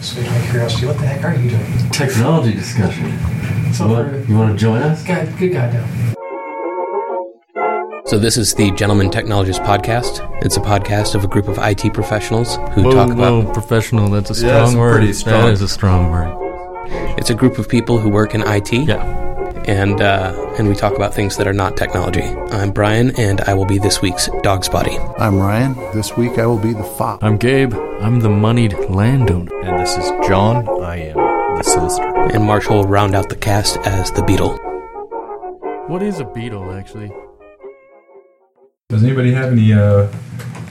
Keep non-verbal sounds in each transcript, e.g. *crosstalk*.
Just my curiosity, what the heck are you doing? Technology discussion. So What? for- You want to join us? God, good goddamn. So, this is the Gentleman Technologist Podcast. It's a podcast of a group of IT professionals who Whoa, talk about. whoa, professional. That's a Yeah, strong that's word. pretty strong. That is a strong word. It's a group of people who work in IT, Yeah. And uh, and we talk about things that are not technology. I'm Brian, and I will be this week's Dog Spotty. I'm Ryan. This week I will be the fop. I'm Gabe. I'm the moneyed landowner. And this is John. I am the solicitor. And Marshall will round out the cast as the Beetle. What is a beetle, actually? Does anybody have any uh,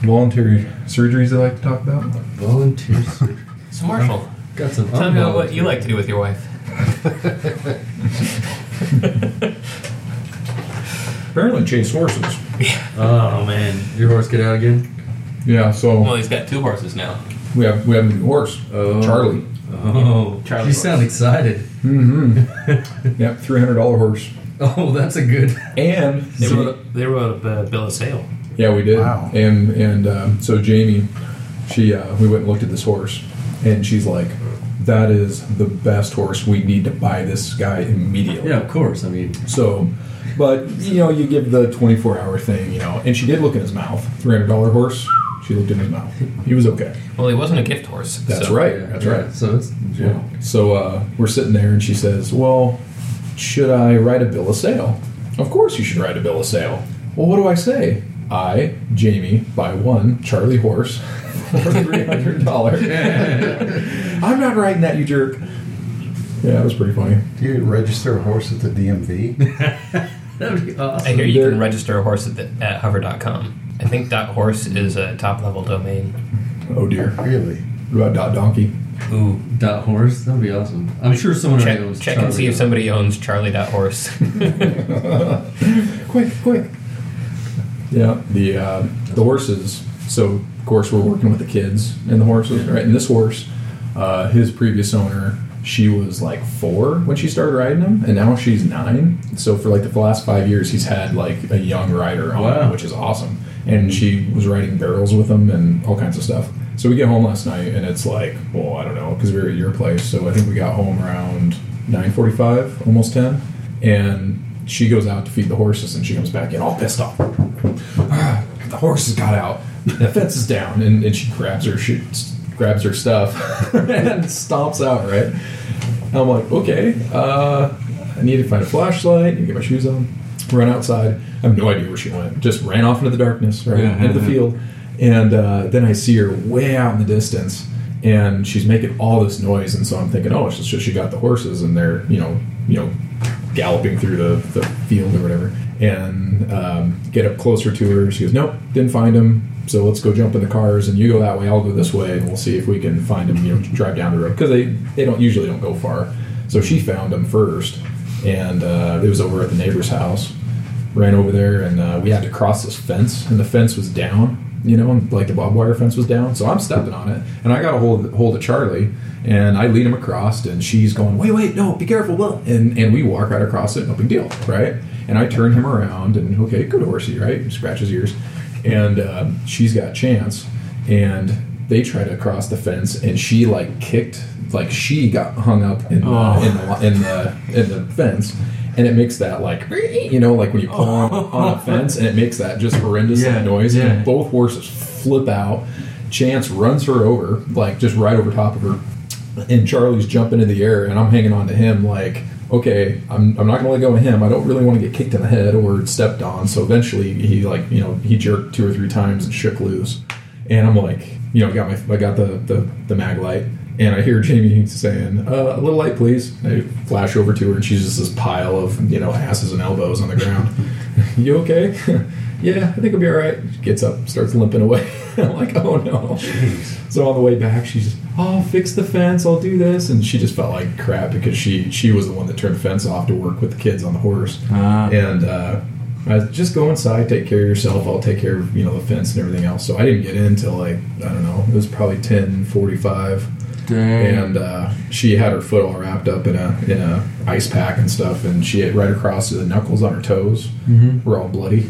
voluntary surgeries they like to talk about? Volunteer *laughs* surgery. So Marshall, Got some. tell me about what you like to do with your wife. *laughs* *laughs* Apparently, chase horses. Oh man, your horse get out again? Yeah, so Well, he's got two horses now. we have we have a new horse, Oh. Charlie. Oh, Charlie You horse. sound excited. Mm-hmm. *laughs* yep, three hundred dollar horse. Oh, that's a good. And They wrote, a, they wrote a uh, bill of sale. yeah, we did. Wow. And and um, so Jamie, she uh, we went and looked at this horse, and she's like, "That is the best horse. We need to buy this guy immediately." Yeah, of course. I mean, So, but you know, you give the 24 hour thing, you know, and she did look in his mouth. $300 horse. She looked in his mouth. He was okay. Well, he wasn't a gift horse. That's so- right. That's yeah, right. So it's Yeah. So uh, we're sitting there, and she says, "Well, should I write a bill of sale?" Of course, you should write a bill of sale. Well, what do I say? I, Jamie, buy one Charlie horse for three hundred dollars. *laughs* *laughs* I'm not writing that, you jerk. Yeah, it was pretty funny. Do you register a horse at the DMV? *laughs* That'd be awesome. I hear you can register a horse at, the, at hover.com. I think dot horse is a top level domain. Oh dear. really? What about dot donkey? Ooh. Dot horse. That'd be awesome. I'm sure someone Check, owns check and see if somebody owns Charlie dot horse. *laughs* quick, quick. Yeah, the uh, the horses. So of course we're working with the kids and the horses, right? And this horse, uh, his previous owner, she was like four when she started riding him, and now she's nine. So for like the last five years, he's had like a young rider on, Wow. which is awesome. And she was riding barrels with him and all kinds of stuff. So we get home last night, and it's like, well, I don't know, because we were at your place. So I think we got home around nine forty-five, almost ten, and she goes out to feed the horses, and she comes back in all pissed off. Ah, *sighs* the horses got out. The fence is down, and, and she grabs her shit, grabs her stuff, *laughs* and stomps out. Right? I'm like, okay, uh, I need to find a flashlight. Need to get my shoes on. Run outside. I have no idea where she went. Just ran off into the darkness, right Yeah, into the yeah. field. And uh, then I see her way out in the distance, and she's making all this noise. And so I'm thinking, oh, it's just she got the horses, and they're you know you know galloping through the, the field or whatever. And um, get up closer to her. She goes, nope, didn't find him. So let's go jump in the cars, and you go that way. I'll go this way, and we'll see if we can find him. You know, drive down the road because they they don't usually don't go far. So she found him first, and uh, it was over at the neighbor's house. Ran over there, and uh, we had to cross this fence, and the fence was down. You know, and, like the barbed wire fence was down. So I'm stepping on it, and I got a hold hold of Charlie, and I lead him across, and she's going, "Wait, wait, no, be careful!" Well, and and we walk right across it, no big deal, right? And I turn him around, and okay, good horsey, right? Scratch his ears, and um, she's got chance, and they try to cross the fence, and she like kicked, like she got hung up in the Oh. in the in the in the fence. And it makes that like, you know, like when you pull on, on a *laughs* fence, and it makes that just horrendous Yeah, noise. yeah. And both horses flip out. Chance runs her over, like just right over top of her, and Charlie's jumping in the air, and I'm hanging on to him, like, okay, I'm, I'm not gonna let go of him. I don't really want to get kicked in the head or stepped on. So eventually, he like, you know, he jerked two or three times and shook loose, and I'm like, you know, got my, I got the the, the mag light. And I hear Jamie saying, uh, "A little light, please." I flash over to her, and she's just this pile of you know asses and elbows on the ground. *laughs* you okay? *laughs* yeah, I think I'll be all right. She gets up, starts limping away. *laughs* I'm like, "Oh no!" So on the way back, she's, "Oh, I'll fix the fence. I'll do this," and she just felt like crap because she she was the one that turned the fence off to work with the kids on the horse. Ah. And uh, I was, just go inside, take care of yourself. I'll take care of you know the fence and everything else. So I didn't get in till like I don't know. It was probably ten forty five Dang. and uh, she had her foot all wrapped up in a in a ice pack and stuff, and she had right across the knuckles on her toes Mhm. were all bloody.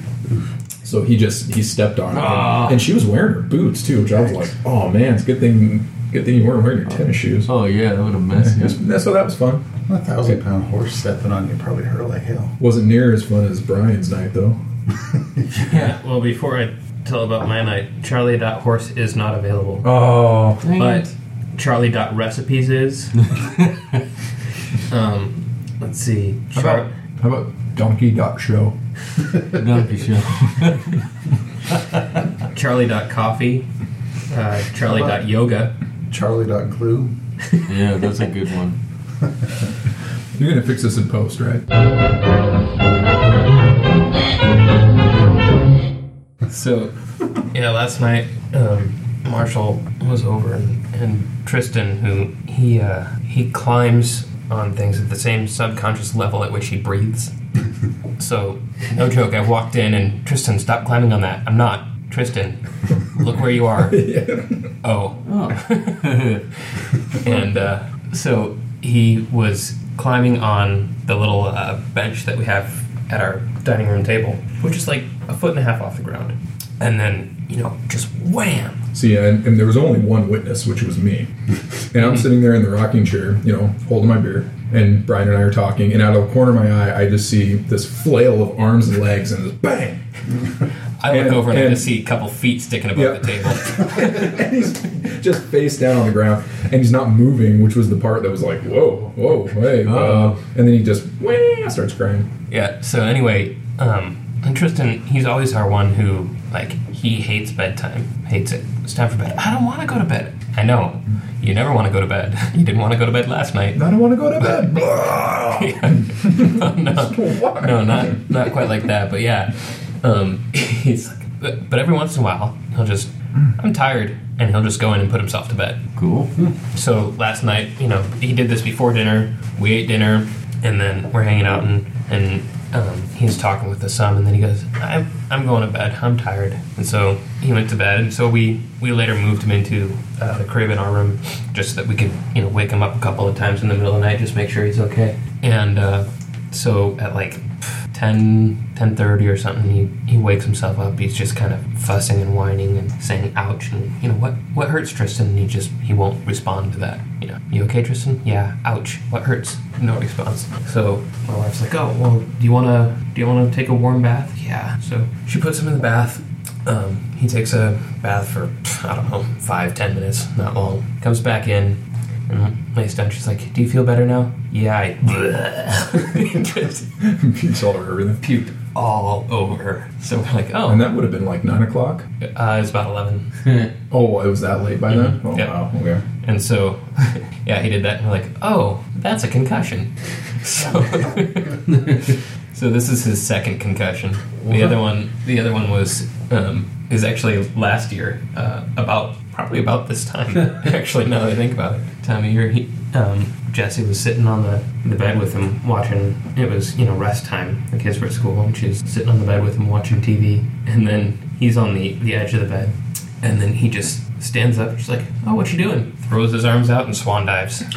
So he just he stepped on it, Ah. and she was wearing her boots too, which I was like, oh man, it's a good thing Good thing you weren't wearing your tennis shoes. Oh yeah, that would have messed you. *laughs* That's, that's what that was fun. A thousand pound horse stepping on you probably hurt like hell. Wasn't near as fun as Brian's night though. *laughs* Yeah. Well, before I tell about my night, Charlie.horse is not available. Oh, but Charlie.recipes is. *laughs* um, let's see. how about how about Donkey Dot Show? Donkey show. Charlie.coffee. Uh, Charlie.yoga. Charlie.clue. Yeah, that's a good one. You're gonna fix this in post, right? So, yeah, last night um, Marshall was over, and, and Tristan, who he uh, he climbs on things at the same subconscious level at which he breathes. So, no joke. I walked in, and Tristan, stop climbing on that. I'm not. Tristan, look where you are. *laughs* Oh. *laughs* and uh, so he was climbing on the little uh, bench that we have at our dining room table, which is like a foot and a half off the ground. And then, you know, just wham! See, and, and there was only one witness, which was me. And I'm sitting there in the rocking chair, you know, holding my beer. And Brian and I are talking, and out of the corner of my eye, I just see this flail of arms and legs, and just bang! I look And- over and, I just see a couple feet sticking above Yeah. the table. *laughs* and he's just face down on the ground, and he's not moving, which was the part that was like, whoa, whoa, hey. Uh, and then he just, wah, starts crying. yeah, so anyway, um, and Tristan, he's always our one who, like, he hates bedtime. Hates it. It's time for bed. I don't want to go to bed. I know. You never want to go to bed. *laughs* You didn't want to go to bed last night. I don't want to go to bed. *laughs* *laughs* no, no, no, not not quite like that. But yeah, um, he's like, but, but every once in a while he'll just, I'm tired, and he'll just go in and put himself to bed. Cool. So last night, you know, he did this before dinner. We ate dinner, and then we're hanging out, and and um, he's talking with the son, and then he goes, "I'm I'm going to bed. I'm tired." And so he went to bed, and so we we later moved him into uh, the crib in our room, just so that we could you know wake him up a couple of times in the middle of the night, just make sure he's okay. And uh, so at like 10 10.30 or something he, he wakes himself up. He's just kind of fussing and whining and saying ouch and you know what what hurts tristan? And he just he won't respond to that. You know you okay tristan? Yeah ouch. What hurts? No response. So my wife's like oh well do you want to do you want to take a warm bath? Yeah. So she puts him in the bath. Um, he takes a bath for i don't know five ten minutes not long. Comes back in and lays down she's like do you feel better now yeah i *laughs* *laughs* just Peace all over everything. puked all over her. So we're like, oh, And that would have been like 9 o'clock. uh, it's about 11. *laughs* Oh, it was that late by then? Oh, Yeah. wow. Okay. And so, yeah, he did that, and we're like, oh, that's a concussion. So, so this is his second concussion. The other one, the other one was um, is actually last year, uh, about probably about this time. *laughs* actually, now that I think about it, time of year. He, um, Jesse was sitting on the, the bed with him watching. It was you know rest time. The kids were at school, and she was sitting on the bed with him watching TV. And then he's on the the edge of the bed, and then he just stands up. She's like, "Oh, what you doing?" Throws his arms out and swan dives. *laughs*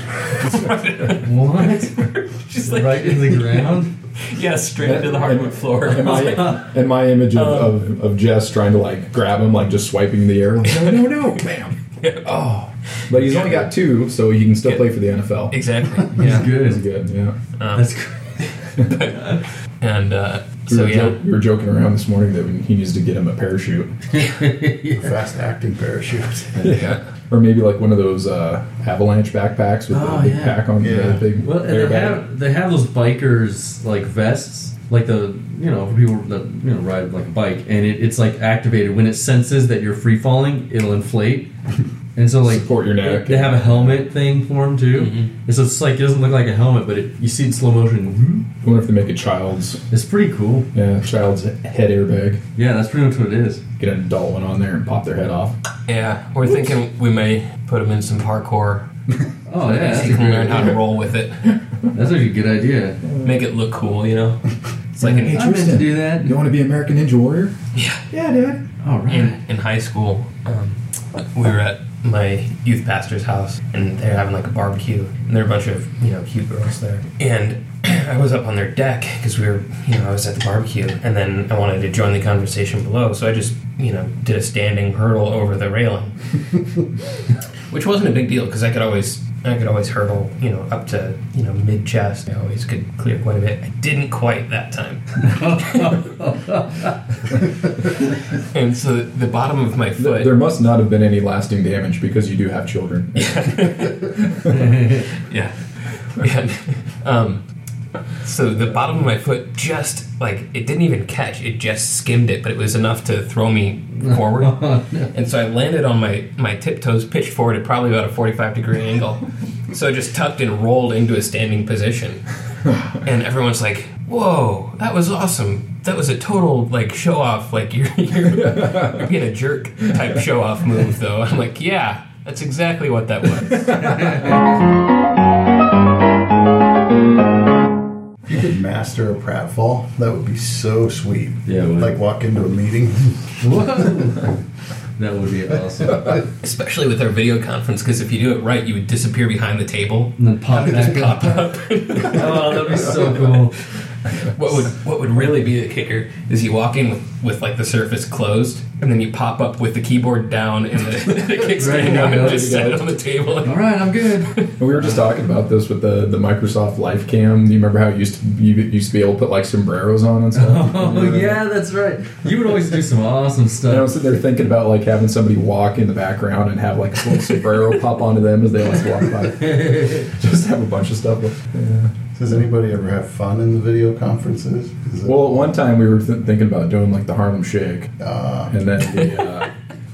What? *laughs* She's like, right in the ground? *laughs* yeah, straight into the hardwood floor. And my, *laughs* and my image of, Um, of, of Jess trying to like grab him, like just swiping in the air, like, no, no, no, bam. *laughs* Oh. But he's only got two, so he can still Yeah. play for the NFL. exactly. He's Yeah. He's good. good, yeah. Um, That's great. and uh, We, so were yeah, jo- we were joking around this morning that he needs to get him a parachute. A fast acting parachute. yeah. Or maybe like one of those uh, avalanche backpacks with Oh, the big yeah. pack on Yeah. the big Well, and they airbag. have they have those bikers like vests, like the you know for people that you know ride like a bike, and it, it's like activated when it senses that you're free falling, it'll inflate, *laughs* and so like Support your neck. They have a helmet thing for them too, Mhm. and so it's like it doesn't look like a helmet, but it, you see it in slow motion. I wonder if they make a child's It's pretty cool. yeah child's head airbag. Yeah, that's pretty much what it is. Get an adult one on there and pop their head off. yeah, we're thinking we may put them in some parkour. Oh yeah, that's, he a can great learn how to roll with it, *laughs* That's actually a good idea. make it look cool. You know, it's like Hey, in, I meant to do that. You want to be American Ninja Warrior? yeah, Yeah, Dad. All right. in in high school. Um, we were at my youth pastor's house, and they're having like a barbecue, and there are a bunch of you know cute girls there, and. *clears throat* I was up on their deck because we were, you know, I was at the barbecue, and then I wanted to join the conversation below, so I just, you know, did a standing hurdle over the railing. *laughs* which wasn't a big deal because I could always I could always hurdle you know up to you know mid chest. I always could clear quite a bit. I didn't quite that time, *laughs* and so the bottom of my foot. There must not have been any lasting damage because you do have children. *laughs* yeah, *laughs* yeah. Um, *laughs* so the bottom of my foot just like it didn't even catch; it just skimmed it, but it was enough to throw me *laughs* forward. Oh, and so I landed on my my tiptoes, pitched forward at probably about a forty five degree *laughs* angle. So I just tucked and rolled into a standing position, and everyone's like, "Whoa, that was awesome! That was a total like show off. Like you're you're, you're being a jerk type show off move, though." I'm like, "Yeah." That's exactly what that was. Master a pratfall, that would be so sweet. Yeah, would. Like walk into a meeting. *laughs* That would be awesome. especially with our video conference because if you do it right you would disappear behind the table And then pop *laughs* and back just up. pop up *laughs* Oh, that'd be so cool. *laughs* what would what would really be the kicker is you walk in with, with like the surface closed and then you pop up with the keyboard down and the, *laughs* the kickstand Ready to down go, and just set it on the table All right, I'm good. And *laughs* we were just talking about this with the, the Microsoft LifeCam. Do you remember how you used to you used to be able to put like sombreros on and stuff? Oh yeah, that's right. You would always do some awesome And I stuff. was sitting there thinking about like having somebody walk in the background and have like a little sombrero pop onto them as they like walk by. Just have a bunch of stuff. Yeah. Does anybody ever have fun in the video conferences? Well, at one time we were th- thinking about doing like the Harlem Shake, uh, and then the, uh,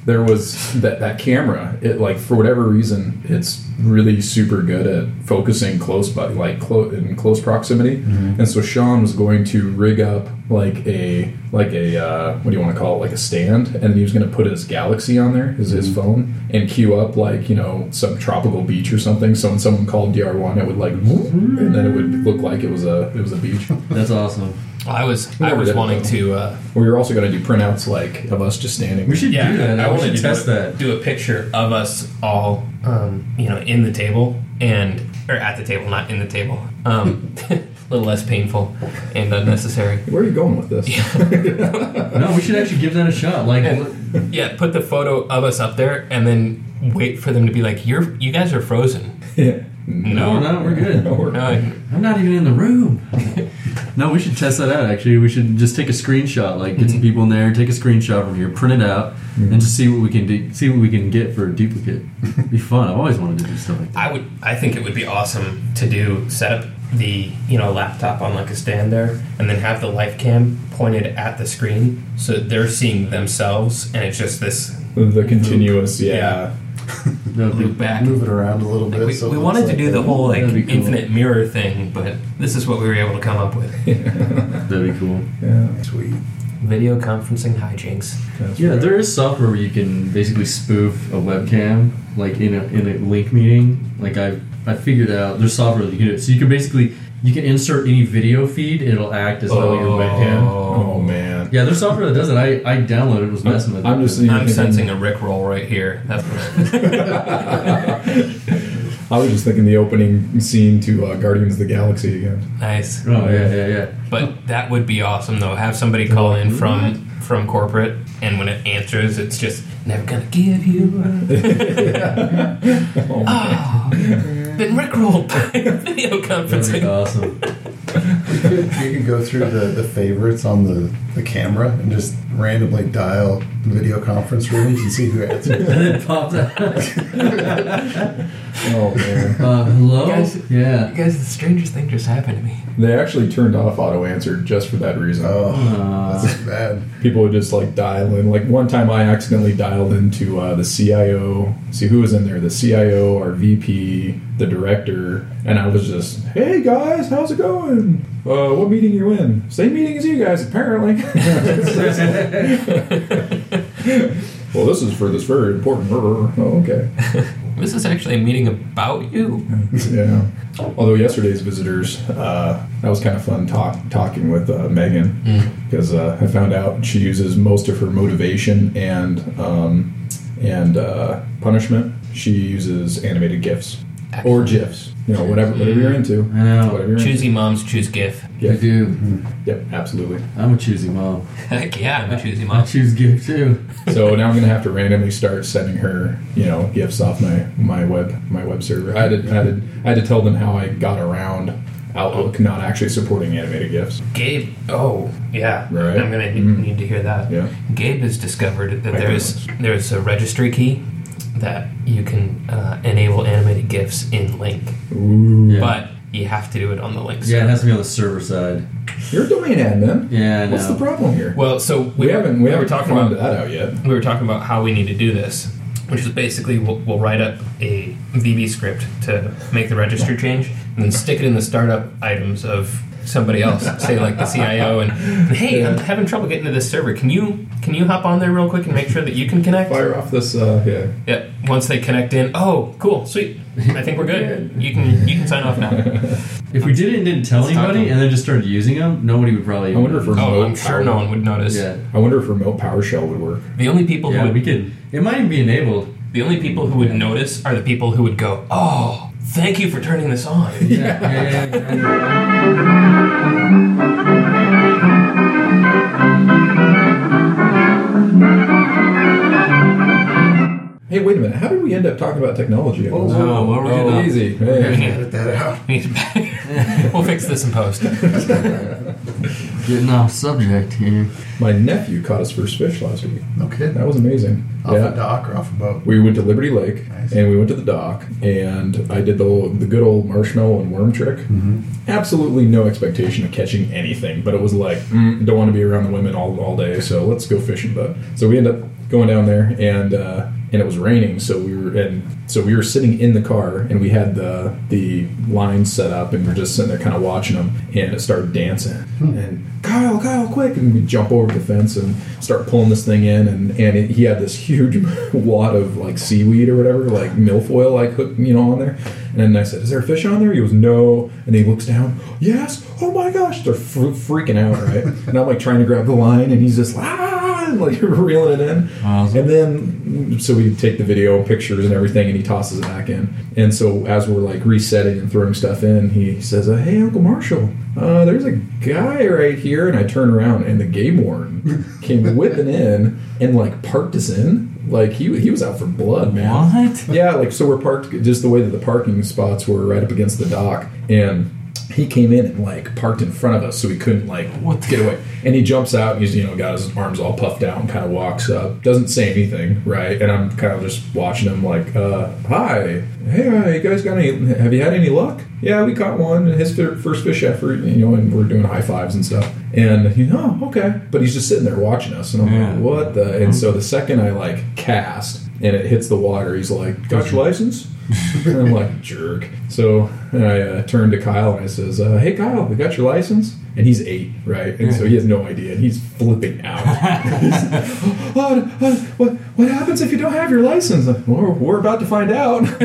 there was that that camera. It like for whatever reason, it's really super good at focusing close by like clo- in close proximity. And so Sean was going to rig up like a like a uh, what do you want to call it like a stand, and he was going to put his Galaxy on there, his his phone, and queue up like you know some tropical beach or something. So when someone called DR one, it would like, and then it would look like it was a it was a beach. *laughs* That's awesome. I was I was wanting to uh, We were also going to do printouts like of us just standing. We should yeah do that. I we wanted to test do, a- that. do a picture of us all um, you know in the table and or at the table not in the table um, *laughs* a little less painful and unnecessary *laughs* Where are you going with this? *laughs* No, we should actually give that a shot. Like, And yeah, put the photo of us up there, and then wait for them to be like, "You're, you guys are frozen." yeah. No, no, we're good. No, *laughs* we're- No, I'm not even in the room. *laughs* no, we should test that out. Actually, we should just take a screenshot. Like, get some mm-hmm. people in there, take a screenshot from here, print it out, mm-hmm. and just see what we can do. See what we can get for a duplicate. be fun. I've always wanted to do stuff like that. I would. I think it would be awesome to do set up the you know laptop on like a stand there, and then have the LifeCam pointed at the screen, so they're seeing themselves, and it's just this The continuous, yeah. Yeah. *laughs* That loop back. move it around a little Like, bit. we, so we wanted looks to do the whole like cool. infinite mirror thing, but this is what we were able to come up with. *laughs* that'd be cool. Yeah. Sweet. Video conferencing hijinks. That's Yeah, right. there is software where you can basically spoof a webcam, like in a in a Lync meeting. Like I I figured out there's software that you can do it. So you can basically you can insert any video feed and it'll act as though your webcam. Oh man. Yeah, there's software that does it. I, I downloaded it, was messing with it. I'm just I'm sensing a Rick roll right here. That's *laughs* *laughs* I was just thinking the opening scene to uh, Guardians of the Galaxy again. nice. Oh yeah, yeah, yeah. But that would be awesome though. Have somebody call in from from corporate, and when it answers, it's just never gonna give you. up." *laughs* Oh, Oh, been rickrolled by *laughs* video That'd be conferencing. awesome. You could, you could go through the, the favorites on the, the camera and just randomly dial video conference rooms and see who answers. *laughs* and then popped out. oh man. Uh, hello. Guys- yeah. You guys, the strangest thing just happened to me. They actually turned off auto answer just for that reason. Oh, Uh, that's bad. People would just like dial in. Like one time, I accidentally dialed into uh, the CIO. See who was in there? The CIO, our VP, the director, and I was just, "Hey guys, how's it going? Uh, what meeting you in? Same meeting as you guys, apparently." *laughs* *laughs* well, this is for this very important. Oh, okay. *laughs* This is actually a meeting about you. *laughs* yeah. Although yesterday's visitors, uh, that was kind of fun talk, talking with uh, Megan because uh, I found out she uses most of her motivation and um, and uh, punishment. She uses animated gifs. Or GIFs. You know, whatever whatever you're into. I know. Whatever you're Choosy moms choose GIF. into. I Yeah. do. Yep, absolutely. I'm a choosy mom. Heck yeah, I'm a choosy mom. I mom. choose GIF too. So now I'm gonna have to randomly start sending her, you know, gifts off my my web my web server. I had to, I had to, I had to tell them how I got around Outlook not actually supporting animated gifs. Gabe. Oh, yeah. Right. I'm gonna need, Mhm. need to hear that. Yeah. Gabe has discovered that My there's there's a registry key that you can uh, enable animated GIFs in Lync, Ooh. Yeah. but you have to do it on the Lync. Yeah, it server. has to be on the server side. You're a domain admin. Yeah, I know. What's the problem here? Well, so we, haven't we, were haven't talked about that out yet. we were talking about how we need to do this, which is basically we'll, we'll write up a VB script to make the registry change, and then stick it in the startup items of somebody else, say like the CIO, and hey, I'm having trouble getting to this server. Can you can you hop on there real quick and make sure that you can connect? Fire off this. Uh, yeah. Yeah. Once they connect in, oh, cool, sweet. I think we're good. *laughs* You can you can sign off now. *laughs* If we did it and didn't tell Let's anybody and then just started using them, nobody would probably. I wonder if we're- Oh, I'm sure no one would notice. Yeah, I wonder if remote PowerShell would work. The only people who would we could. It might even be enabled. the only people who would notice are the people who would go, oh, thank you for turning this on. *laughs* Yeah, yeah, yeah, yeah. Hey, wait a minute. How did we end up talking about technology? Oh, Oh, what were we Oh, getting easy. We Hey. need- Edit that out. *laughs* we need to- we'll fix this in post. *laughs* Getting off subject here. My nephew caught his first fish last week. No kidding. That was amazing. Off yeah. a dock or off a boat. We went to Liberty Lake Nice. and we went to the dock and I did the the good old marshmallow and worm trick. Mm-hmm. Absolutely no expectation of catching anything, but it was like mm, don't want to be around the women all, all day, so let's go fishing. But so we end up going down there and uh, and it was raining, so we were and so we were sitting in the car and we had the the lines set up and we're just sitting there kind of watching them and it started dancing. And Kyle Kyle quick and we jump over the fence and start pulling this thing in and and it, he had this huge *laughs* wad of like seaweed or whatever like milfoil like hook you know on there. And I said is there a fish on there? He goes no. And he looks down yes! Oh my gosh! They're fr- freaking out right? And I'm like trying to grab the line and he's just ah and, *laughs* like reeling it in. Awesome. and then so we take the video pictures and everything and he tosses it back in. And so as we're like resetting and throwing stuff in he says uh, hey uncle marshall uh, there's a guy right here. And i turn around and the game warden *laughs* came whipping in and like parked us in. Like he, he was out for blood man. What? yeah, like so we're parked just the way that the parking spots were right up against the dock, and he came in and like parked in front of us, so we couldn't like get away. And he jumps out, he's you know got his arms all puffed out, and kind of walks up, doesn't say anything, right? And I'm kind of just watching him like, uh, "Hi, hey, uh, you guys got any? Have you had any luck? Yeah, we caught one. His first fish effort, you know, and we're doing high fives and stuff. And he, oh, okay, but he's just sitting there watching us, and I'm Yeah. like, what the? And so the second I like cast and it hits the water, he's like, "Got your license?" *laughs* and I'm like, "Jerk." So I uh, turned to Kyle and I says, uh, "Hey, Kyle, we got your license?" And he's eight, right? And so he has no idea, and he's flipping out. *laughs* He's, oh, what what happens if you don't have your license? Well, we're about to find out. *laughs*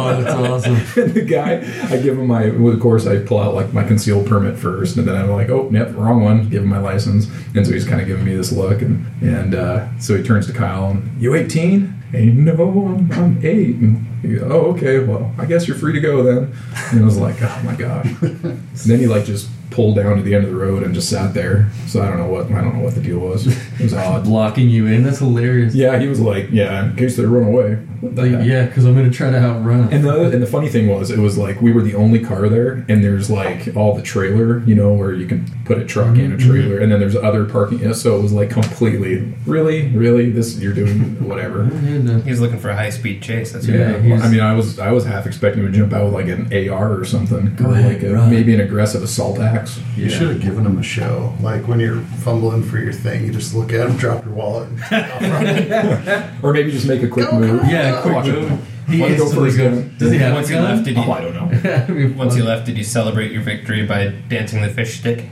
Oh, that's awesome. *laughs* and the guy, I give him my, well, of course, I pull out like my concealed permit first, and then I'm like, oh, yep, wrong one. Give him my license, and so he's kind of giving me this look, and and uh, so he turns to Kyle, and you 18? And no, I'm, I'm eight. And he goes, oh, okay, well, I guess you're free to go then. And I was like, oh my gosh. *laughs* and then he like just pulled down to the end of the road and just sat there. So I don't know what I don't know what the deal was. It was odd. *laughs* Blocking you in. That's hilarious. Yeah, he was like, yeah, in case they run away. The Like, yeah, because I'm gonna try to outrun him. And the and the funny thing was, it was like we were the only car there, and there's like all the trailer, you know, where you can put a truck in a mm-hmm. trailer, and then there's other parking. and So it was like completely, really, really, this you're doing whatever. *laughs* He's looking for a high speed chase. That's what Yeah, he he's- I mean, I was I was half expecting him to jump out with like an AR or something, Go or ahead, like a, run. maybe an aggressive assault axe. You should have given him a show. Like when you're fumbling for your thing, you just look at him, drop your wallet, and take off running. *laughs* Or maybe just make a quick Go, move. yeah, quick Watch move. He Wanna go instantly for his goes- Does he have Once a you gun? left, did you? Oh, I don't know. *laughs* Once you left, did you celebrate your victory by dancing the Fishstick?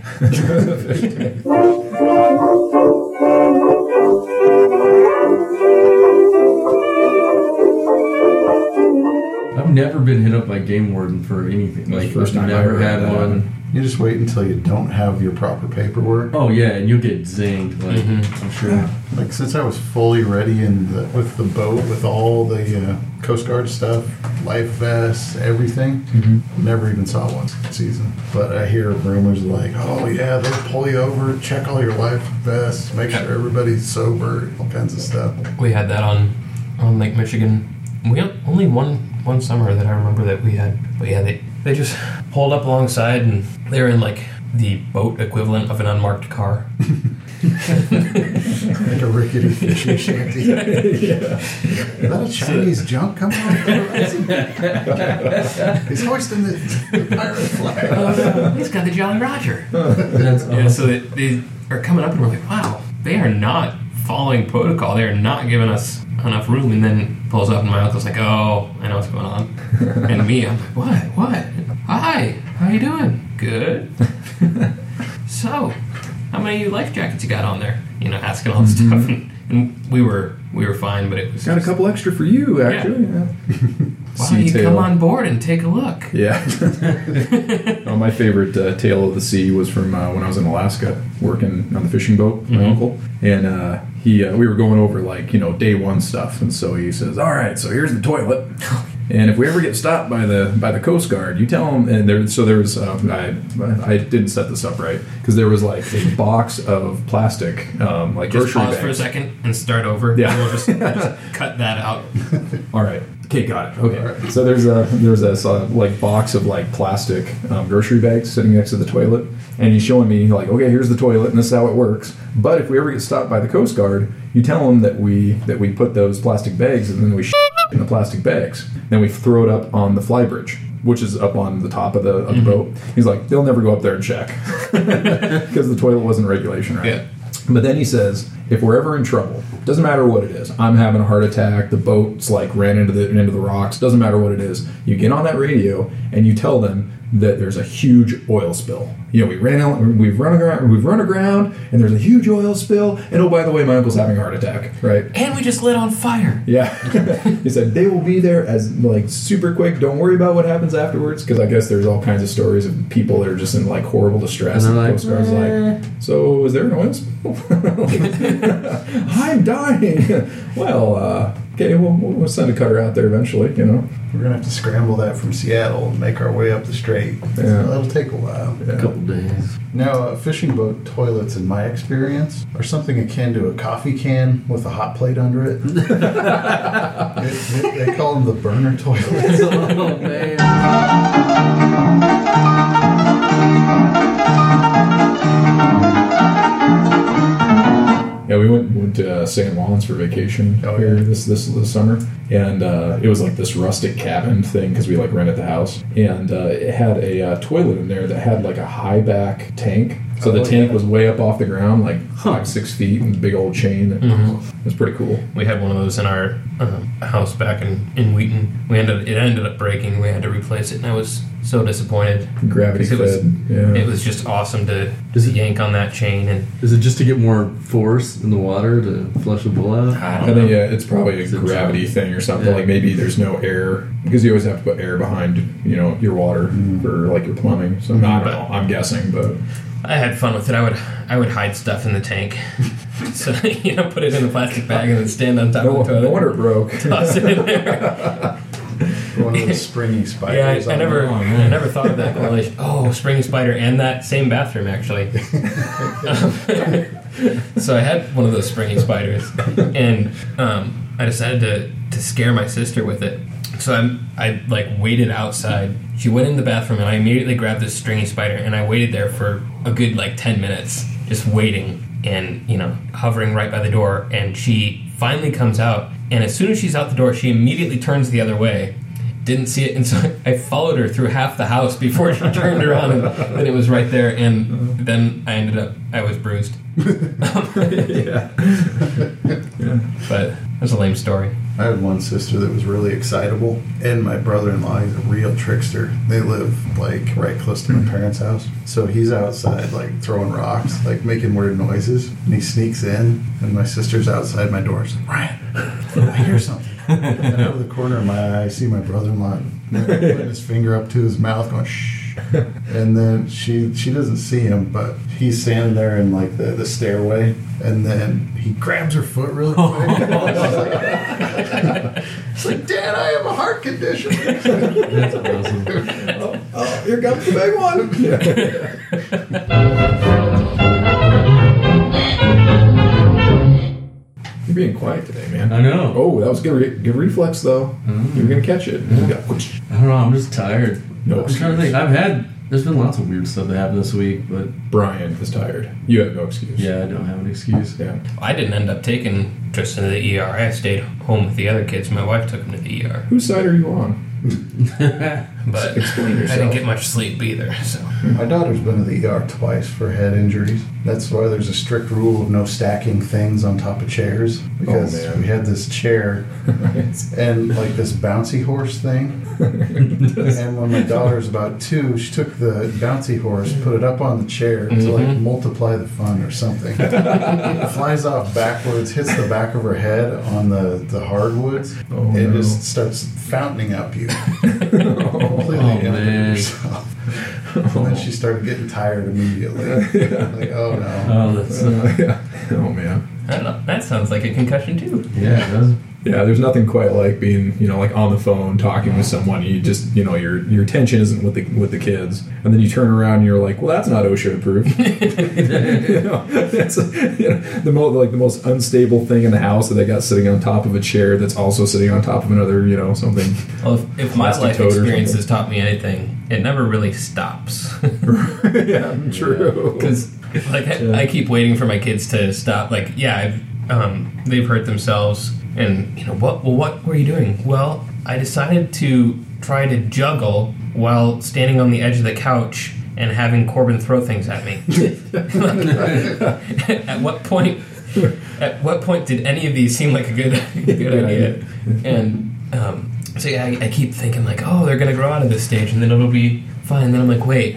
I've never been hit up by game warden for anything. That's Like first time I never ever had had that one. Happen. You just wait until you don't have your proper paperwork. Oh yeah, and you'll get zinged. Like Mhm. I'm sure. Like since I was fully ready in the, with the boat, with all the uh, Coast Guard stuff, life vests, everything, never even saw one season. But I hear rumors like, oh yeah, they'll pull you over, check all your life vests, make sure everybody's sober, all kinds of stuff. We had that on on Lake Michigan. We had only one one summer that I remember that we had. But yeah, they they just pulled up alongside and they were in like the boat equivalent of an unmarked car. *laughs* Like a rickety fishing shanty. *laughs* Is that a Chinese junk coming on the horizon? He's hoisting the, the pirate flag. Oh, He's got the Jolly Roger. That's Yeah, so they, they are coming up and we're like, wow, they are not following protocol. They are not giving us enough room. And then pulls up and my uncle's like, oh, I know what's going on. *laughs* and me, I'm like, what? What? Hi, how you doing? Good. *laughs* so, how many life jackets you got on there? You know, asking all this stuff. And, *laughs* and we were we were fine, but it was Got a couple extra for you, actually. Yeah. why don't you Sea come on board and take a look? Yeah. oh, my favorite uh, tale of the sea was from uh, when I was in Alaska working on the fishing boat. with My Mhm. uncle and uh, he uh, we were going over like you know day one stuff, and so he says, "All right, so here's the toilet." *laughs* And if we ever get stopped by the by the Coast Guard, you tell them. And there, so there was um, I I didn't set this up right because there was like a box of plastic um, like Just grocery pause bags. for a second and start over. Yeah. We'll just, just *laughs* cut that out. All right. Okay, got it. Okay. So there's a there's a uh, like box of like plastic um, grocery bags sitting next to the toilet, and he's showing me like, okay, here's the toilet, and this is how it works. But if we ever get stopped by the Coast Guard, you tell them that we that we put those plastic bags and then we in the plastic bags, then we throw it up on the fly bridge. Which is up on the top of the, of the boat. He's like, they'll never go up there and check *laughs* because the toilet wasn't regulation right. Yeah. But then he says, if we're ever in trouble, doesn't matter what it is. I'm having a heart attack. The boat's like ran into the into the rocks. Doesn't matter what it is. You get on that radio and you tell them that there's a huge oil spill. You know, we ran out, we've run aground, we've run aground, and there's a huge oil spill. And oh, by the way, my uncle's having a heart attack. Right? And we just lit on fire. Yeah. *laughs* he said they will be there as like super quick. Don't worry about what happens afterwards because I guess there's all kinds of stories of people that are just in like horrible distress. And they're the like, Coast Guard's like, so is there an oil spill? *laughs* *laughs* I'm dying. well, uh, okay, we'll, we'll send a cutter out there eventually. You know. We're gonna have to scramble that from Seattle and make our way up the strait. Yeah. That'll take a while. A couple days. Now, uh, fishing boat toilets, in my experience, are something akin to a coffee can with a hot plate under it. *laughs* they, they- they call them the burner toilets. *laughs* oh man. Yeah, we went went to St. Lawrence for vacation Oh, here yeah. this this this summer, and uh, it was like this rustic cabin thing because we like rented the house, and uh, it had a uh, toilet in there that had like a high back tank. So the tank was way up off the ground, like five six feet, and big old chain. It was pretty cool. We had one of those in our um, house back in, in Wheaton. We ended it ended up breaking. We had to replace it, and I was so disappointed. Gravity 'Cause it was yeah. it was just awesome to Is to it- yank on that chain and Is it just to get more force in the water to flush the bull out? I I don't think know. yeah, it's probably a Is gravity thing or something. Yeah. Like maybe there's no air because you always have to put air behind you know your water for like your plumbing. So I don't know. I'm guessing, but I had fun with it. I would I would hide stuff in the tank, *laughs* so *laughs* you know, put it in a plastic bag and then stand on top no, of the toilet. no wonder it broke. *laughs* Toss it in there. One of those springy Yeah, spiders. I, I never, there. I never thought of that correlation. Oh, springy spider, and that same bathroom actually. Um, so I had one of those springy spiders, and um, I decided to to scare my sister with it. So I I like waited outside. She went in the bathroom, and I immediately grabbed this stringy spider, and I waited there for a good like ten minutes, just waiting, and you know, hovering right by the door. And she finally comes out, and as soon as she's out the door, she immediately turns the other way didn't see it, and so *laughs* I followed her through half the house before she turned around, and then it was right there, and then I ended up I was bruised. *laughs* yeah. *laughs* But that's a lame story. I had one sister that was really excitable, and my brother-in-law he's a real trickster. They live like right close to my hmm. parents' house, so he's outside like throwing rocks, like making weird noises, and he sneaks in, and my sister's outside my door. She's like, Ryan, I hear something. *laughs* and out of the corner of my eye, I see my brother-in-law putting his finger up to his mouth, going shh. *laughs* And then she she doesn't see him, but he's standing there in like the, the stairway, and then he grabs her foot really *laughs* quick. it's like, Dad, I have a heart condition. That's awesome. Oh, here comes the big one. You're being quiet today, man. I know. Oh, that was good. Re- good reflex, though. Mm. You were gonna catch it. You got- I don't know. I'm just tired. No I'm trying to think. I've had. There's been lots of weird stuff that happened this week, but Brian is tired. You have no excuse. yeah, I don't have an excuse. Yeah. I didn't end up taking Tristan to the ER. I stayed home with the other kids. My wife took him to the ER. Whose side are you on? *laughs* But Explain I yourself. didn't get much sleep either. So My daughter's been to the ER twice for head injuries. That's why there's a strict rule of no stacking things on top of chairs. Because man. we had this chair *laughs* and like this bouncy horse thing. *laughs* and when my daughter's about two, she took the bouncy horse, put it up on the chair to like multiply the fun or something. it flies off backwards, hits the back of her head on the, the hardwoods. Oh, it no. just starts fountaining up you. *laughs* Completely Oh, empty man. yourself. *laughs* And then she started getting tired immediately. *laughs* like, oh no. Oh, that's Uh, *laughs* yeah. Oh man. that, that sounds like a concussion too. yeah. It does. Yeah, there's nothing quite like being, you know, like on the phone talking with someone. You just, you know, your your attention isn't with the with the kids, and then you turn around and you're like, well, that's not OSHA approved. *laughs* you know, that's you know, the most like the most unstable thing in the house that they got sitting on top of a chair that's also sitting on top of another, you know, something. Well, if, if my life toad experience has taught me anything, it never really stops. *laughs* yeah, true. Because like I, I keep waiting for my kids to stop. Like, yeah, I've, um, they've hurt themselves, and you know what? Well, what were you doing? Well, I decided to try to juggle while standing on the edge of the couch and having Corbin throw things at me. *laughs* at what point? At what point did any of these seem like a good, good idea? And um, so yeah, I, I keep thinking like, oh, they're gonna grow out of this stage, and then it'll be fine. Then I'm like, wait,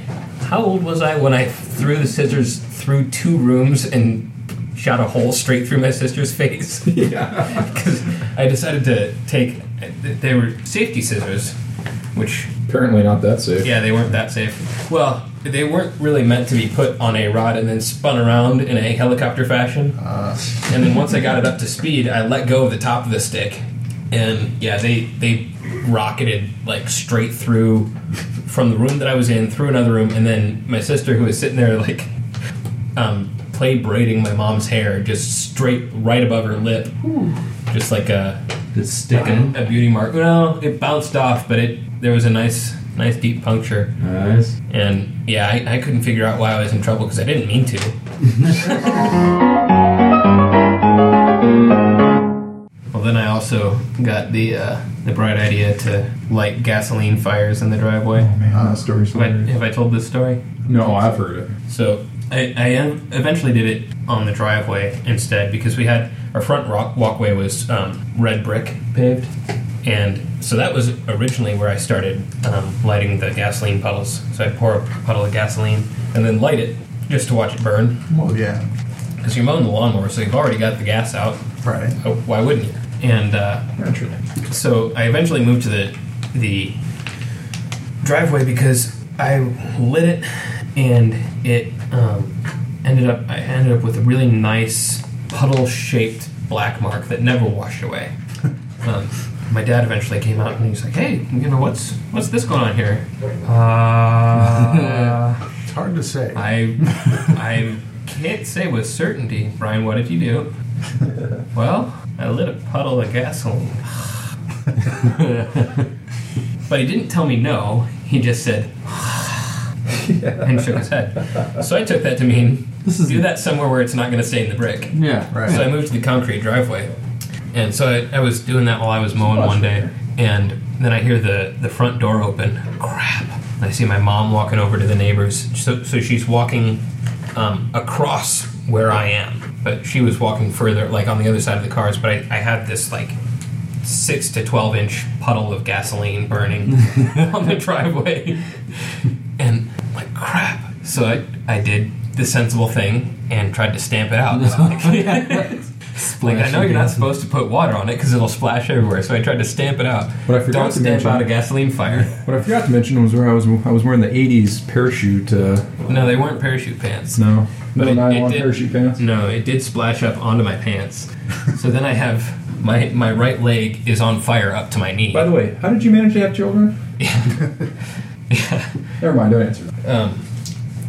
how old was I when I threw the scissors through two rooms and shot a hole straight through my sister's face? *laughs* yeah. *laughs* Because I decided to take. They were safety scissors, which Apparently not that safe. yeah, they weren't that safe. Well, they weren't really meant to be put on a rod and then spun around in a helicopter fashion. and then once I got it up to speed, I let go of the top of the stick, and yeah, they they rocketed like straight through from the room that I was in through another room, and then my sister who was sitting there like um, play braiding my mom's hair just straight right above her lip, just like a It's like sticking. a, a beauty mark. No, it bounced off, but it there was a nice nice deep puncture. Nice. And yeah, I, I couldn't figure out why I was in trouble because I didn't mean to. *laughs* well, then I also got the uh, the bright idea to light gasoline fires in the driveway. Oh, Man, that story's Have I, have I told this story? No, I've heard it. So I, I eventually did it on the driveway instead because we had our front rock walkway was um, red brick paved, and so that was originally where I started um, lighting the gasoline puddles. So I pour a puddle of gasoline and then light it just to watch it burn Well, yeah. because you're mowing the lawnmower, so you've already got the gas out. Right. Oh, why wouldn't you? And uh, Naturally. so I eventually moved to the the driveway because I lit it and it um, ended up I ended up with a really nice puddle shaped black mark that never washed away. *laughs* Um, my dad eventually came out and he's like, "Hey, you know what's what's this going on here?" *laughs* Uh, It's hard to say. I *laughs* I can't say with certainty, Brian. What did you do? well, I lit a puddle of gasoline. but he didn't tell me no. He just said *laughs* and shook his head. So I took that to mean This is- do that somewhere where it's not going to stay in the brick. Yeah. Right. So I moved to the concrete driveway, and so I, I was doing that while I was mowing one day, and then I hear the the front door open. Crap! And I see my mom walking over to the neighbors. So so she's walking um, across where I am, but she was walking further, like on the other side of the cars. But I, I had this like six to twelve inch puddle of gasoline burning *laughs* on the driveway, and I'm like crap. So I I did the sensible thing and tried to stamp it out. *laughs* So, *laughs* like- like I know you're not supposed to put water on it because it'll splash everywhere. So I tried to stamp it out. What I forgot Don't to stamp mention- out a gasoline fire. *laughs* What I forgot to mention was where I was I was wearing the '80s parachute. Uh, no, they weren't parachute pants. no, But no it- it did- parachute pants. No, it did splash up onto my pants. so then I have my my right leg is on fire up to my knee. By the way, how did you manage to have children? yeah. Never mind, don't answer. that. Um,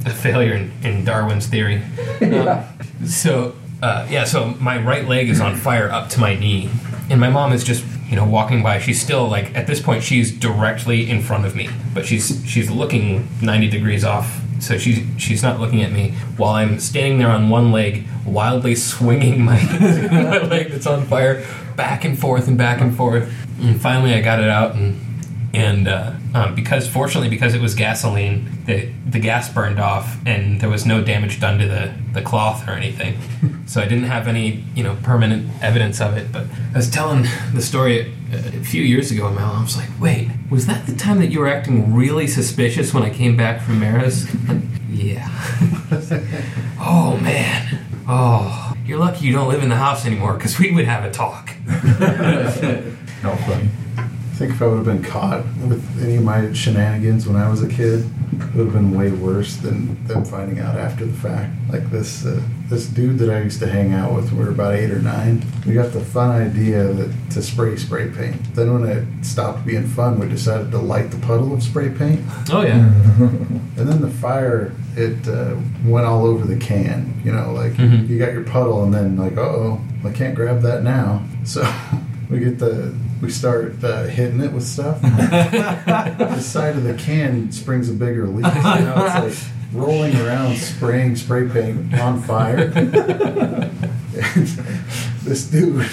a failure in, in Darwin's theory. *laughs* Um, so uh, yeah, so my right leg is on fire up to my knee, and my mom is just you know walking by. She's still like at this point she's directly in front of me, but she's she's looking ninety degrees off. So she's she's not looking at me while I'm standing there on one leg, wildly swinging my, *laughs* my leg that's on fire back and forth and back and forth. And finally, I got it out and and uh, um, because fortunately because it was gasoline the, the gas burned off and there was no damage done to the, the cloth or anything so i didn't have any you know permanent evidence of it but i was telling the story a, a few years ago and my mom was like wait was that the time that you were acting really suspicious when i came back from Mara's? yeah *laughs* oh man oh you're lucky you don't live in the house anymore because we would have a talk *laughs* *laughs* No funny. I think if I would have been caught with any of my shenanigans when I was a kid, it would have been way worse than them finding out after the fact. Like this, uh, this dude that I used to hang out with, when we were about eight or nine. We got the fun idea that to spray spray paint. Then when it stopped being fun, we decided to light the puddle of spray paint, oh yeah *laughs* and then the fire it uh, went all over the can. You know, like Mhm. you got your puddle, and then like, oh, I can't grab that now. So *laughs* we get the we start uh, hitting it with stuff. *laughs* the side of the can springs a bigger leak. Now it's like rolling around, spraying spray paint on fire. *laughs* This dude,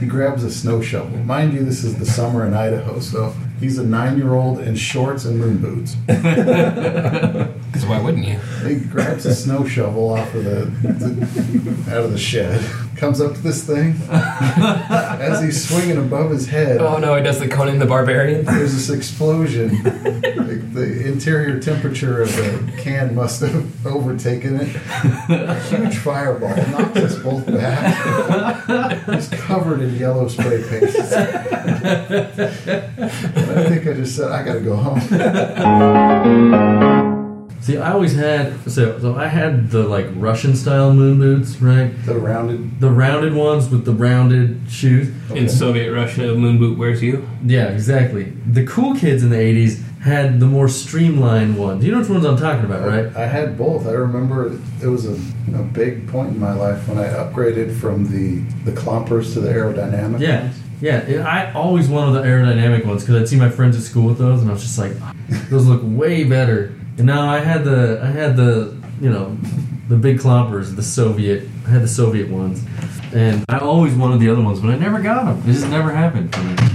he grabs a snow shovel. Mind you, this is the summer in Idaho, so he's a nine-year-old in shorts and moon boots. *laughs* because why wouldn't you He grabs a snow shovel off of the, the out of the shed, comes up to this thing. *laughs* As he's swinging above his head, oh no he does the conan the barbarian there's this explosion. the, the interior temperature of the can must have overtaken it. A huge fireball knocks us both back. It's covered in yellow spray paint. I think I just said, I gotta go home. See, I always had so so I had the like Russian style moon boots, right? The rounded. The rounded ones with the rounded shoes. in soviet russia moon boot wears you Yeah, exactly. The cool kids in the '80s had the more streamlined ones. You know which ones I'm talking about, right? I had both. I remember it was a, a big point in my life when I upgraded from the the clompers to the aerodynamic. Yeah, ones. yeah. it- I always wanted the aerodynamic ones because I'd see my friends at school with those, and I was just like, ah, those look way better. And now I had the I had the you know the big clompers, the Soviet. I had the Soviet ones, and I always wanted the other ones, but I never got them. It just never happened for me. Did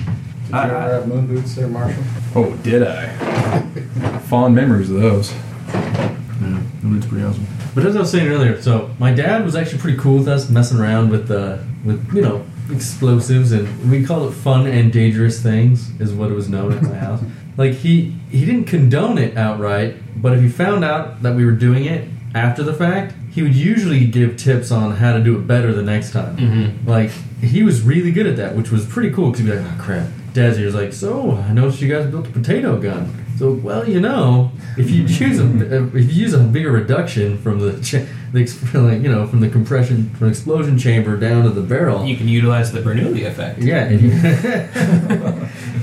you I- ever have moon boots there, Marshall? Oh, did I? Fond memories of those. Yeah, it's pretty awesome. But as I was saying earlier, so my dad was actually pretty cool with us messing around with the with you know explosives and we call it fun and dangerous things is what it was known at my house. Like he he didn't condone it outright, but if he found out that we were doing it after the fact, he would usually give tips on how to do it better the next time. Mm-hmm. Like he was really good at that, which was pretty cool because he'd be like, "Oh crap." Here is like, "So I noticed you guys built a potato gun." So well, you know, if you *laughs* use a if you use a bigger reduction from the, ch- the like, you know from the compression from explosion chamber down to the barrel, You can utilize the Bernoulli effect. yeah, and *laughs* you,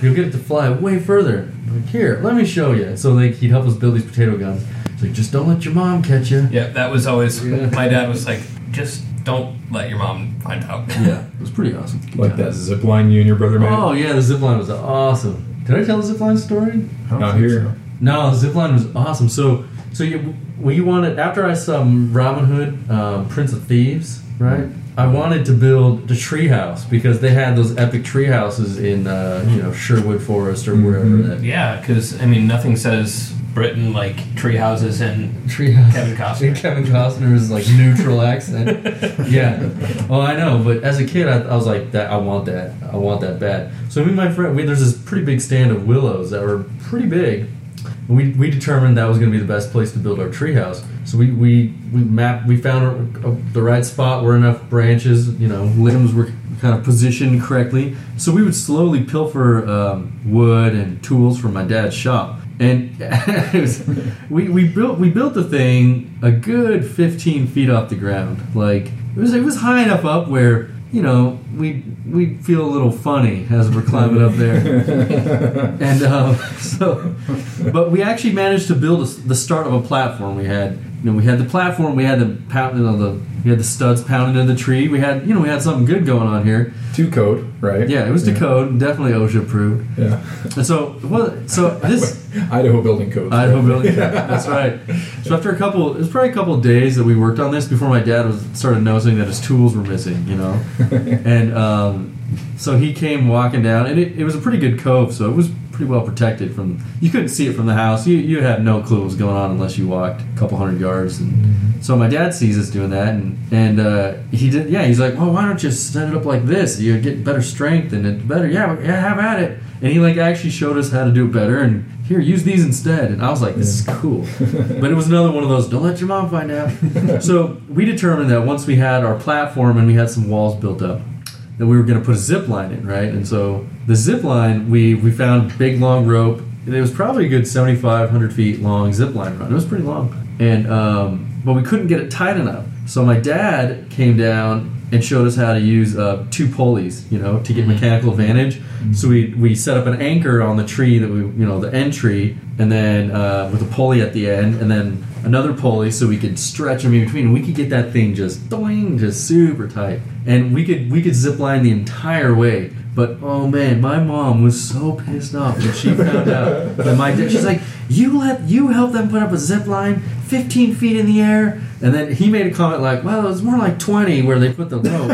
you'll get it to fly way further. Like, here, let me show you. So like he'd help us build these potato guns. It's like just don't let your mom catch you. Yeah, that was always *laughs* Yeah. my dad was like, just don't let your mom find out. Yeah, it was pretty awesome. Like that zip line you and your brother made. Oh yeah, the zip line was awesome. Did I tell the zip line story? I don't Not think here. so. No, the zip line was awesome. So, so you, we wanted after I saw Robin Hood, um, Prince of Thieves, right? I wanted to build the treehouse because they had those epic treehouses in, uh, you know, Sherwood Forest or wherever Mhm. that Yeah, because I mean, nothing says Britain like treehouses and treehouse. Kevin Costner. Kevin Costner's like neutral accent. *laughs* Yeah. Oh, I know. But as a kid, I, I was like, that. I want that. I want that bad. So me and my friend, we, there's this pretty big stand of willows that were pretty big, we, we determined that was going to be the best place to build our treehouse. So we we we mapped. We found a, a, the right spot where enough branches, you know, limbs were kind of positioned correctly. So we would slowly pilfer um, wood and tools from my dad's shop. And *laughs* was, we, we built we built the thing a good 15 feet off the ground. Like it was it was high enough up where you know we we feel a little funny as we're climbing up there. *laughs* and um, so, but we actually managed to build a, the start of a platform. We had you know we had the platform. We had the pound, you know, the we had the studs pounding in the tree. We had you know we had something good going on here. To code, right? Yeah, it was to code definitely OSHA approved. Yeah. And so, well, so *laughs* this Idaho building code. Idaho right? *laughs* building. That's right. So after a couple, it was probably a couple of days that we worked on this before my dad was started noticing that his tools were missing. You know, *laughs* and um, so he came walking down, and it, it was a pretty good cove, so it was pretty well protected from. You couldn't see it from the house. You you had no clue what was going on unless you walked a couple hundred yards. And so my dad sees us doing that, and and uh, he did. Yeah, he's like, well, why don't you set it up like this? You get better strength and it's better. Yeah, yeah, have at it. And he like actually showed us how to do it better. And here, use these instead. And I was like, this is cool. *laughs* but it was another one of those. Don't let your mom find out. so we determined that once we had our platform and we had some walls built up, that we were going to put a zip line in, right? And so the zip line, we we found big long rope. And it was probably a good 7,500 feet long zip line run. It was pretty long, and um, but we couldn't get it tight enough. So my dad came down and showed us how to use uh, two pulleys, you know, to get mechanical advantage. So we we set up an anchor on the tree that we, you know, the end tree, and then uh, with a pulley at the end, and then another pulley so we could stretch them in between. And we could get that thing just doing, just super tight, and we could we could zip line the entire way. But oh man, my mom was so pissed off when she found out that my dad. She's like, "You let you help them put up a zip line 15 feet in the air," and then he made a comment like, "Well, it was more like 20 where they put the rope."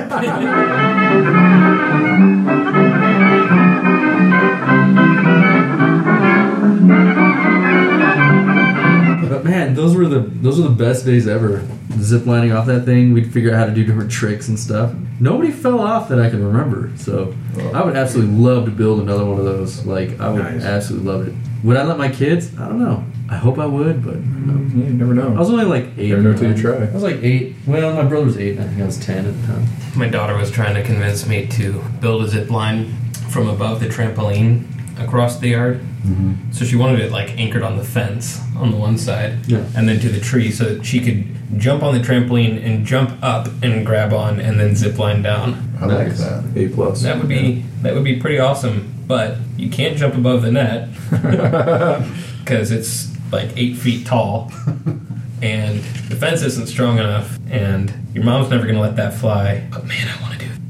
*laughs* But man, those were the those were the best days ever. Zip lining off that thing, we'd figure out how to do different tricks and stuff. Nobody fell off that I can remember. So I would absolutely love to build another one of those. Like I would Nice. absolutely love it. Would I let my kids? I don't know. I hope I would, but no. Yeah, you never know. I was only like eight. Never or know till you try. I was like eight. Well, my brother was eight. and I think I was ten at the time. My daughter was trying to convince me to build a zip line from above the trampoline across the yard. Mm-hmm. So she wanted it like anchored on the fence on the one side, Yeah. and then to the tree, so that she could jump on the trampoline and jump up and grab on, and then zip line down. I like that. A plus. That would be that would be pretty awesome. But you can't jump above the net *laughs* because it's like eight feet tall, *laughs* and the fence isn't strong enough, and your mom's never gonna let that fly. But man, I want to do it. *laughs*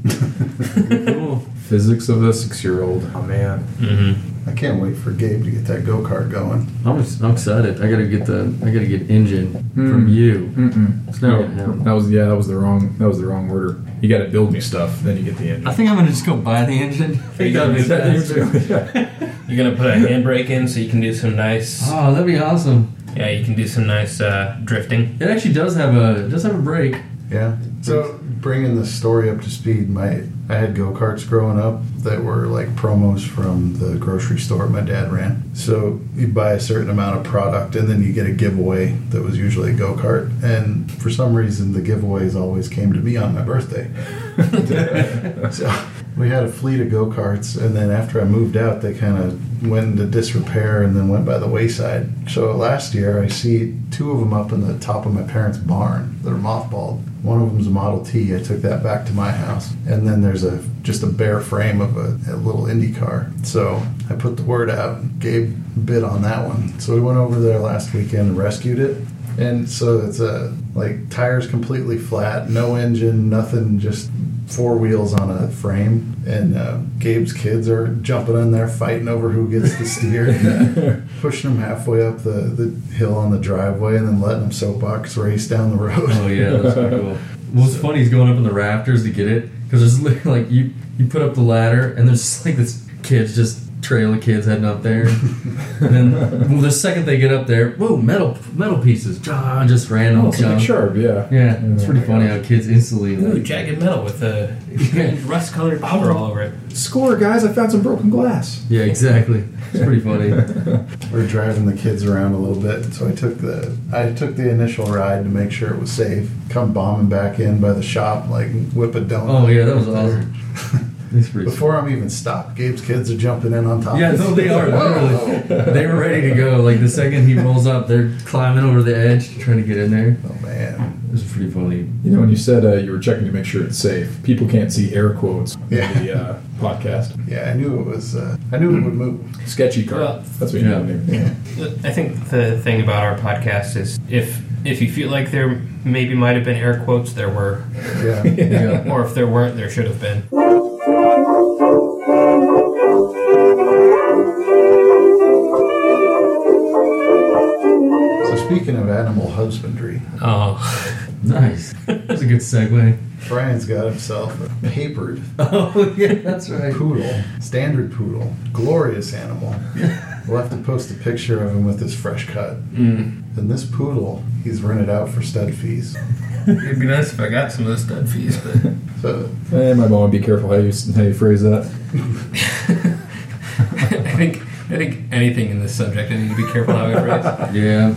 Cool. Physics of a six-year-old. Oh man. Mm-hmm. I can't wait for Gabe to get that go kart going. I'm, I'm excited. I gotta get the I gotta get engine Hmm. from you. Mm-mm. No, that was yeah, that was the wrong that was the wrong order. You got to build me stuff, then you get the engine. I think I'm gonna just go buy the engine. I think that'd be faster. *laughs* You're gonna put a handbrake in so you can do some nice. Oh, that'd be awesome. Yeah, you can do some nice uh, drifting. It actually does have a it does have a brake. Yeah. So bringing the story up to speed, my I had go karts growing up that were like promos from the grocery store my dad ran. So you buy a certain amount of product and then you get a giveaway that was usually a go kart. And for some reason, the giveaways always came to me on my birthday. *laughs* so we had a fleet of go karts, and then after I moved out, they kind of went into disrepair and then went by the wayside. So last year, I see two of them up in the top of my parents' barn that are mothballed. One of them's a Model T. I took that back to my house, and then there's a just a bare frame of a, a little Indy car. So I put the word out. Gabe bid on that one. So we went over there last weekend and rescued it. And so it's a like tires completely flat, no engine, nothing, just four wheels on a frame. And uh, Gabe's kids are jumping in there, fighting over who gets to steer, *laughs* pushing them halfway up the, the hill on the driveway, and then letting them soapbox race down the road. Oh yeah, that's pretty cool. *laughs* What's funny is going up in the rafters to get it because there's *laughs* like you you put up the ladder and there's just like this kid's just trail of kids heading up there. and then well, the second they get up there, whoa, metal metal pieces, ah, just random Oh, junk. sharp, yeah. Yeah, it's Oh pretty my funny gosh. how kids instantly Ooh, like, jagged metal with the *laughs* *laughs* rust colored powder all over it. Score, guys! I found some broken glass. Yeah, exactly. It's pretty funny. *laughs* We're driving the kids around a little bit, so I took the I took the initial ride to make sure it was safe. Come bombing back in by the shop, like whip a donut. Oh yeah, that was awesome. It's pretty Before I'm even stopped, Gabe's kids are jumping in on top. Yeah, of no, me. they are literally. They were ready to go. Like the second he rolls up, they're climbing over the edge trying to get in there. Oh man, It was pretty funny. You know, when you said uh, you were checking to make sure it's safe, people can't see air quotes Yeah. in the uh, podcast. yeah, I knew it was. Uh, I knew it would move. Sketchy car. Well, That's what you yeah. know. Yeah. I think the thing about our podcast is if if you feel like there maybe might have been air quotes, there were, Yeah, Yeah. *laughs* or if there weren't, there should have been. So speaking of animal husbandry, Oh, Nice. That's a good segue. Brian's got himself a papered *laughs* Oh yeah, that's right. poodle, standard poodle, glorious animal. *laughs* We'll have to post a picture of him with his fresh cut. mm. And this poodle, he's rented out for stud fees. it'd be nice if I got some of those stud fees, but So Hey, my mom, be careful how you how you phrase that. *laughs* I think I think anything in this subject I need to be careful how I phrase. Yeah.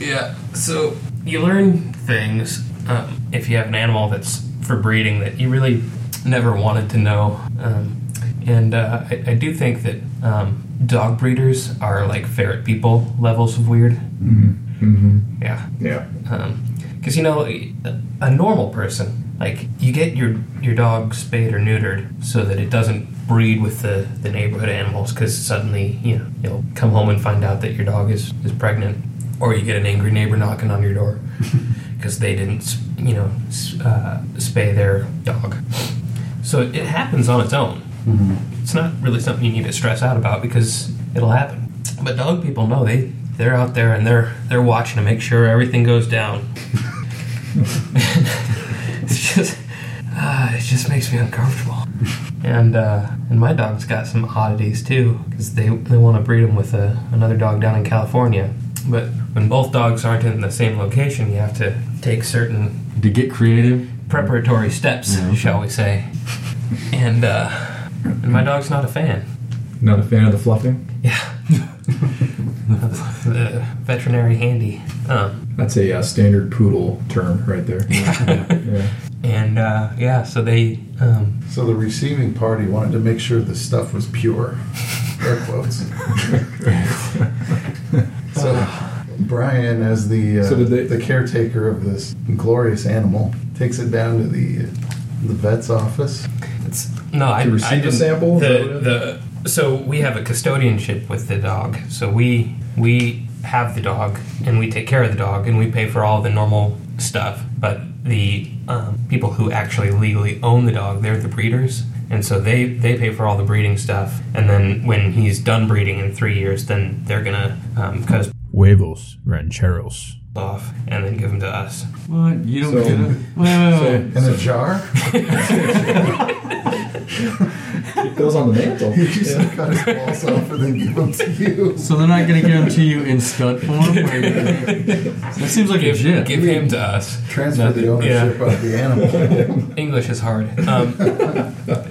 Yeah. So you learn things um, if you have an animal that's for breeding that you really never wanted to know, um, and uh, I, I do think that um, dog breeders are like ferret people levels of weird. Mm-hmm. Yeah. Yeah. Because you know, a, a normal person, like you get your your dog spayed or neutered so that it doesn't breed with the, the neighborhood animals. Because suddenly, you know, you'll come home and find out that your dog is is pregnant, or you get an angry neighbor knocking on your door *laughs* because they didn't, you know, uh, spay their dog. So it happens on its own. It's not really something you need to stress out about because it'll happen. But dog people know they they're out there and they're they're watching to make sure everything goes down. *laughs* it's just ah, it just makes me uncomfortable. And uh, and my dog's got some oddities too because they they want to breed him with a, another dog down in California. But when both dogs aren't in the same location, you have to take certain To get creative. preparatory steps, Yeah, okay. shall we say. And uh, and my dog's not a fan. Not a fan of the fluffing. Yeah. *laughs* the veterinary handy. Um, That's a uh, standard poodle term right there. *laughs* yeah. and uh, yeah, so they. Um, So the receiving party wanted to make sure the stuff was pure. Air quotes. *laughs* so Brian, as the uh, So did they- the caretaker of this glorious animal, takes it down to the the vet's office. it's, no, I, To receive I a didn't- sample? Is that what The, the, so we have a custodianship with the dog. So we we have the dog and we take care of the dog and we pay for all the normal stuff. But the um, people who actually legally own the dog, they're the breeders. And so they, they pay for all the breeding stuff, and then when he's done breeding in three years, then they're gonna um, cut Huevos rancheros. Off and then give them to us. What? You don't So- get it? Wait, wait, wait. In a jar? *laughs* Keep those on the mantle. He just cut his balls off and then give them to you. So they're not going to give them to you in stud form? Like, that seems like a Give, jip. give him to us. Transfer the ownership of the animal. *laughs* English is hard. Um,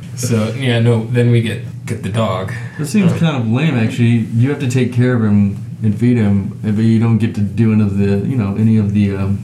*laughs* so yeah, no. Then we get get the dog. That seems kind of lame, actually. You have to take care of him and feed him, but you don't get to do any of the, you know, any of the, um,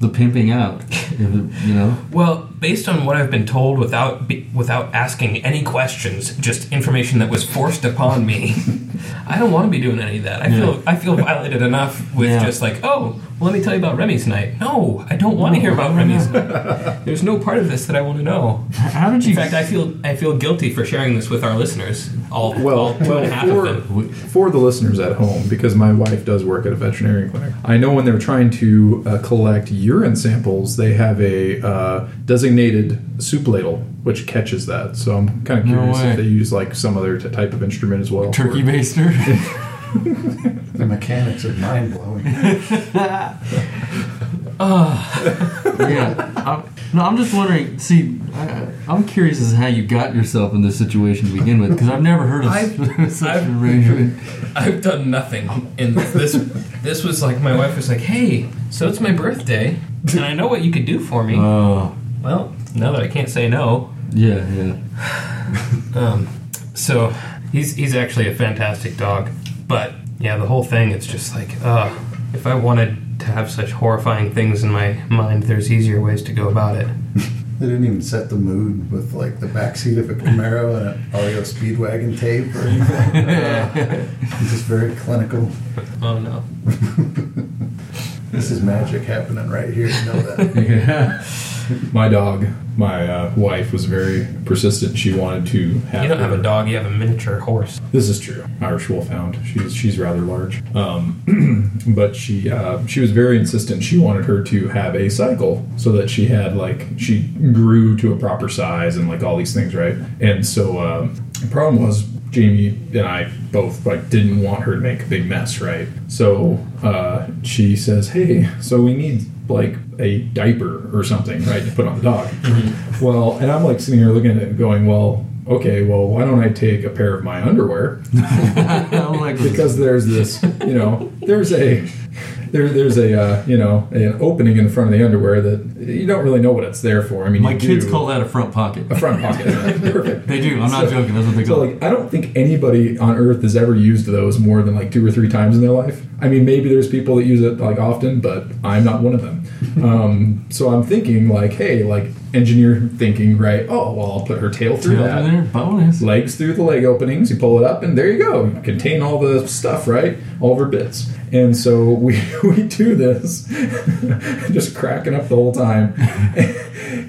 the pimping out. *laughs* You know. Well, based on what I've been told, without be, without asking any questions, just information that was forced upon me, *laughs* I don't want to be doing any of that. I feel I feel violated enough with Yeah. just like, oh, well, let me tell you about Remy's night. No, I don't want to hear about Remy's night. There's no part of this that I want to know. How did you? In fact, I feel I feel guilty for sharing this with our listeners. All Well, all two and a half well, of for, them. for the listeners at home, because my wife does work at a veterinary clinic, I know when they're trying to uh, collect urine samples, they have a uh, designated soup ladle which catches that. So I'm kind of curious way. if they use like some other t- type of instrument as well. Turkey for- baster. *laughs* *laughs* The mechanics are mind blowing. *laughs* yeah. I, No, I'm just wondering. See, I, I'm curious as to how you got yourself in this situation to begin with, because I've never heard of I've- *laughs* such I've- an arrangement. I've done nothing in this. This was like my wife was like, "Hey, so it's my birthday, and I know what you could do for me." Oh, well, now that I can't say no, yeah, yeah. *sighs* um, so he's he's actually a fantastic dog. But yeah, the whole thing, it's just like, uh, if I wanted to have such horrifying things in my mind, there's easier ways to go about it. *laughs* They didn't even set the mood with like the backseat of a Camaro and an REO Speedwagon tape or anything. Uh, *laughs* it's just very clinical. Oh no. *laughs* This is magic happening right here. You know that. *laughs* Yeah. My dog, my uh, wife was very persistent. She wanted to have. You don't have a dog, you have a miniature horse. This is true. Irish Wolfhound. She's she's rather large, um, *clears throat* but she uh, she was very insistent. She wanted her to have a cycle so that she had like she grew to a proper size and like all these things, right? And so um, the problem was Jamie and I both like didn't want her to make a big mess, right? So uh, she says, "Hey, so we need like a diaper or something, right, to put on the dog." Well, and I'm like sitting here looking at it and going, "Well." Okay, well, why don't I take a pair of my underwear *laughs* like, because there's this, you know, there's a there, there's a uh, you know an opening in the front of the underwear that you don't really know what it's there for. I mean, my kids do- call that a front pocket. a front pocket. *laughs* Perfect. They do. I'm not So- joking. That's what they So call it. like, I don't think anybody on Earth has ever used those more than like two or three times in their life. I mean, maybe there's people that use it like often, but I'm not one of them. *laughs* um, so I'm thinking like, hey, like engineer thinking, right? Oh, well, I'll put her tail through Tail that there, bonus. legs through the leg openings. You pull it up, and there you go. You contain all the stuff, right? All of her bits. And so we *laughs* we do this, *laughs* just cracking up the whole time. *laughs*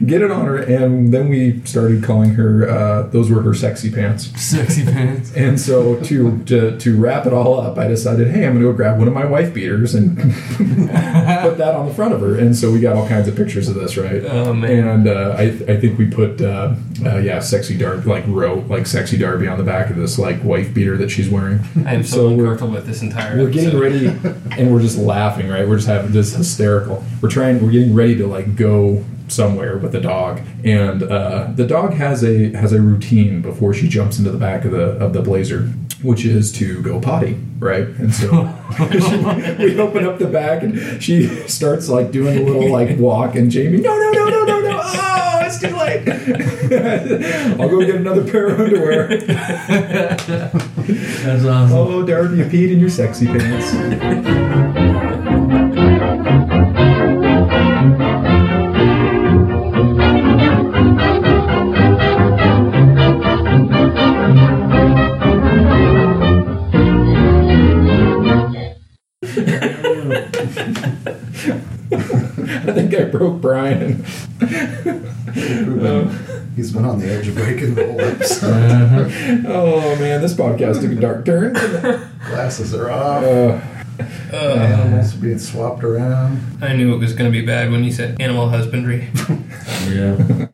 Get it on her, and then we started calling her. Uh, those were her sexy pants. Sexy pants. And so to, to to wrap it all up, I decided, hey, I'm going to go grab one of my wife beaters and put that on the front of her. And so we got all kinds of pictures of this, right? Oh, man. And uh, I I think we put uh, uh, yeah, sexy Darby like wrote like sexy Darby on the back of this like wife beater that she's wearing. I am so, So we're- uncomfortable with this entire We're getting ready, *laughs* and we're just laughing, right? We're just having this hysterical. We're trying. We're getting ready to like go somewhere with the dog, and uh, the dog has a has a routine before she jumps into the back of the of the blazer, which is to go potty, right? And so *laughs* we open up the back, and she starts like doing a little like walk, and Jamie, no, no, no, no, no, no, oh, it's too late. *laughs* I'll go get another pair of underwear. *laughs* That's awesome. Oh, Darby, you peed in your sexy pants. Broke *laughs* Brian. He's been on the edge of breaking the whole episode. Uh-huh. *laughs* Oh man, this podcast took a dark turn. Glasses are off. Uh, uh uh-huh. Animals being swapped around. I knew it was going to be bad when you said animal husbandry. *laughs* Yeah.